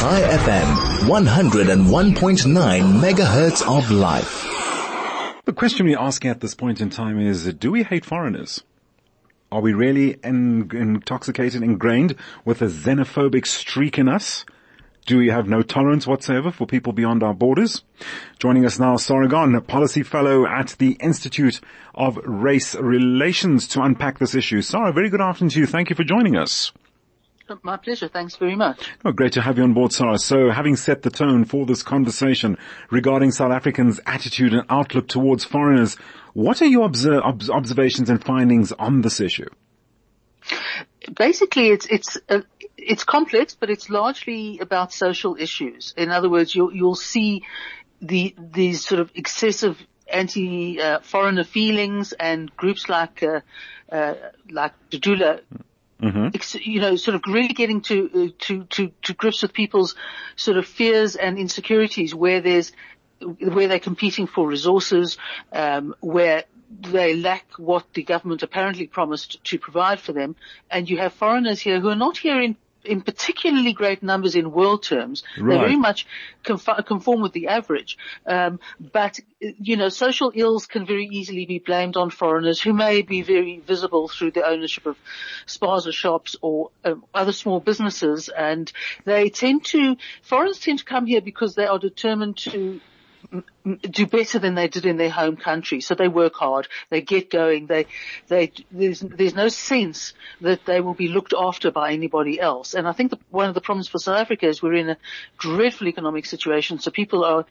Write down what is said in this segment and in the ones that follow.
Chai FM, 101.9 megahertz of life. The question we're asking at this point in time is, do we hate foreigners? Are we really in, intoxicated, ingrained with a xenophobic streak in us? Do we have no tolerance whatsoever for people beyond our borders? Joining us now, Sara Gon, policy fellow at the Institute of Race Relations to unpack this issue. Sara, very good afternoon to you. Thank you for joining us. My pleasure. Thanks very much. Oh, great to have you on board, Sara. So having set the tone for this conversation regarding South Africans' attitude and outlook towards foreigners, what are your observ- observations and findings on this issue? Basically, it's, it's, uh, it's complex, but it's largely about social issues. In other words, you'll, you'll see the, these sort of excessive anti-foreigner uh, feelings and groups like, uh, uh like Dudula Mm-hmm. you know, sort of really getting to, uh, to, to, to grips with people's sort of fears and insecurities where there's, where they're competing for resources, um, where they lack what the government apparently promised to provide for them. And you have foreigners here who are not here in in particularly great numbers in world terms. Right. They very much conform with the average. Um, but, you know, social ills can very easily be blamed on foreigners who may be very visible through the ownership of spaza shops or um, other small businesses. And they tend to, foreigners tend to come here because they are determined to do better than they did in their home country. So they work hard, they get going, they, they, there's, there's no sense that they will be looked after by anybody else. And I think the, one of the problems for South Africa is we're in a dreadful economic situation. So people are,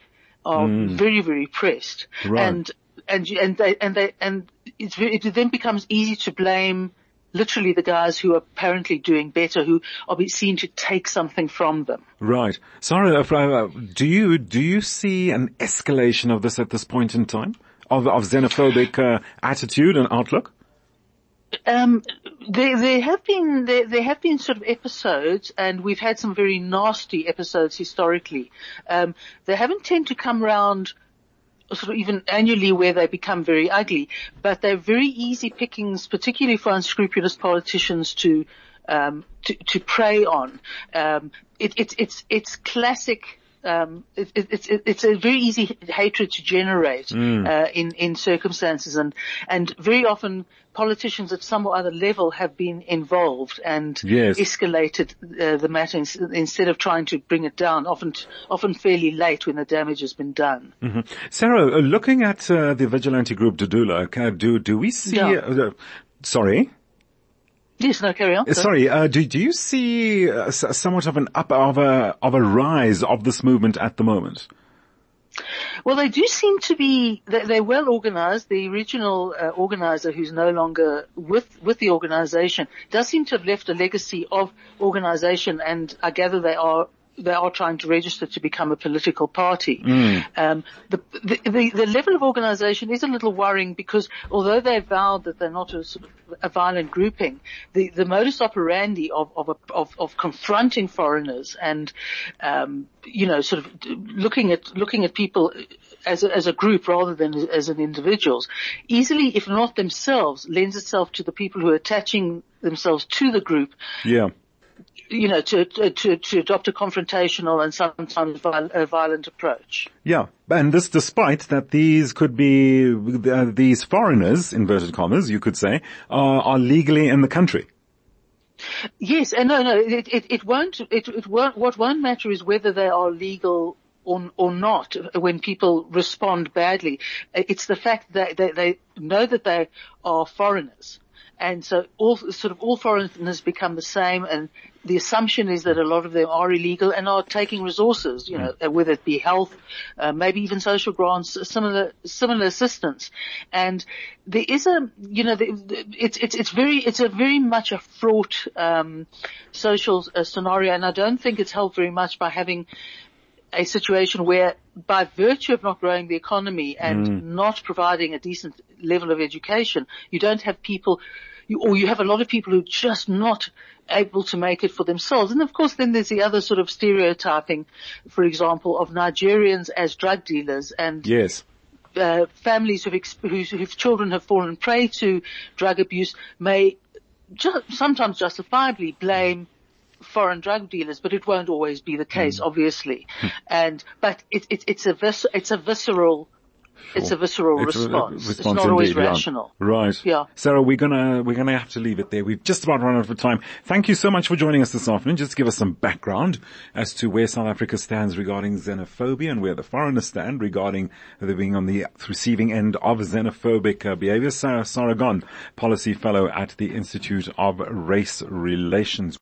are mm. very, very pressed. Right. And, and, and they, and they, and it then becomes easy to blame literally the guys who are apparently doing better, who are seen to take something from them. Right. Sorry, uh, uh, do you do you see an escalation of this at this point in time of of xenophobic uh, attitude and outlook? Um, there, there have been there, there, have been sort of episodes, and we've had some very nasty episodes historically. Um, they haven't tend to come around sort of even annually where they become very ugly, but they're very easy pickings, particularly for unscrupulous politicians to um, to, to prey on. Um, it, it, it's it's classic um, it, it, it's it's a very easy hatred to generate mm. uh, in in circumstances, and and very often politicians at some or other level have been involved and yes. escalated uh, the matter in, instead of trying to bring it down, often often fairly late when the damage has been done. Mm-hmm. Sara, uh, looking at uh, the vigilante group Dudula, do do we see? Yeah. Uh, sorry. Yes, no, carry on. Sorry, uh, do, do you see uh, somewhat of an up, of a, of a rise of this movement at the moment? Well, they do seem to be, they're well organized. The original uh, organizer who's no longer with, with the organization does seem to have left a legacy of organization and I gather they are they are trying to register to become a political party. Mm. Um, the, the, the, the, level of organisation is a little worrying because although they vowed that they're not a, sort of a violent grouping, the, the modus operandi of, of, of, of confronting foreigners and, um, you know, sort of looking at, looking at people as a, as a group rather than as an individuals, easily, if not themselves, lends itself to the people who are attaching themselves to the group. Yeah you know, to, to, to adopt a confrontational and sometimes violent approach. Yeah. And this despite that these could be, uh, these foreigners, inverted commas, you could say, are, are legally in the country. Yes, and no, no, it, it, it won't, it, it won't, what won't matter is whether they are legal or, or not when people respond badly. It's the fact that they, they know that they are foreigners. And so all, sort of all foreigners become the same and the assumption is that a lot of them are illegal and are taking resources, you know, mm. whether it be health, uh, maybe even social grants, similar, similar assistance. And there is a, you know, it's, it's, it's very, it's a very much a fraught, um, social uh, scenario. And I don't think it's helped very much by having a situation where by virtue of not growing the economy and mm. not providing a decent level of education, you don't have people you, or you have a lot of people who are just not able to make it for themselves. And of course then there's the other sort of stereotyping, for example, of Nigerians as drug dealers and yes. Uh, families who've, whose, whose children have fallen prey to drug abuse may ju- sometimes justifiably blame foreign drug dealers, but it won't always be the case, Mm. obviously. and, but it, it, it's a vis- it's a visceral, it's a visceral It's a response. It's response not always indeed, yeah. rational. Right. Yeah. Sara, we're gonna, we're gonna have to leave it there. We've just about run out of time. Thank you so much for joining us this afternoon. Just give us some background as to where South Africa stands regarding xenophobia and where the foreigners stand regarding there being on the receiving end of xenophobic uh, behavior. Sara Saragon, policy fellow at the Institute of Race Relations.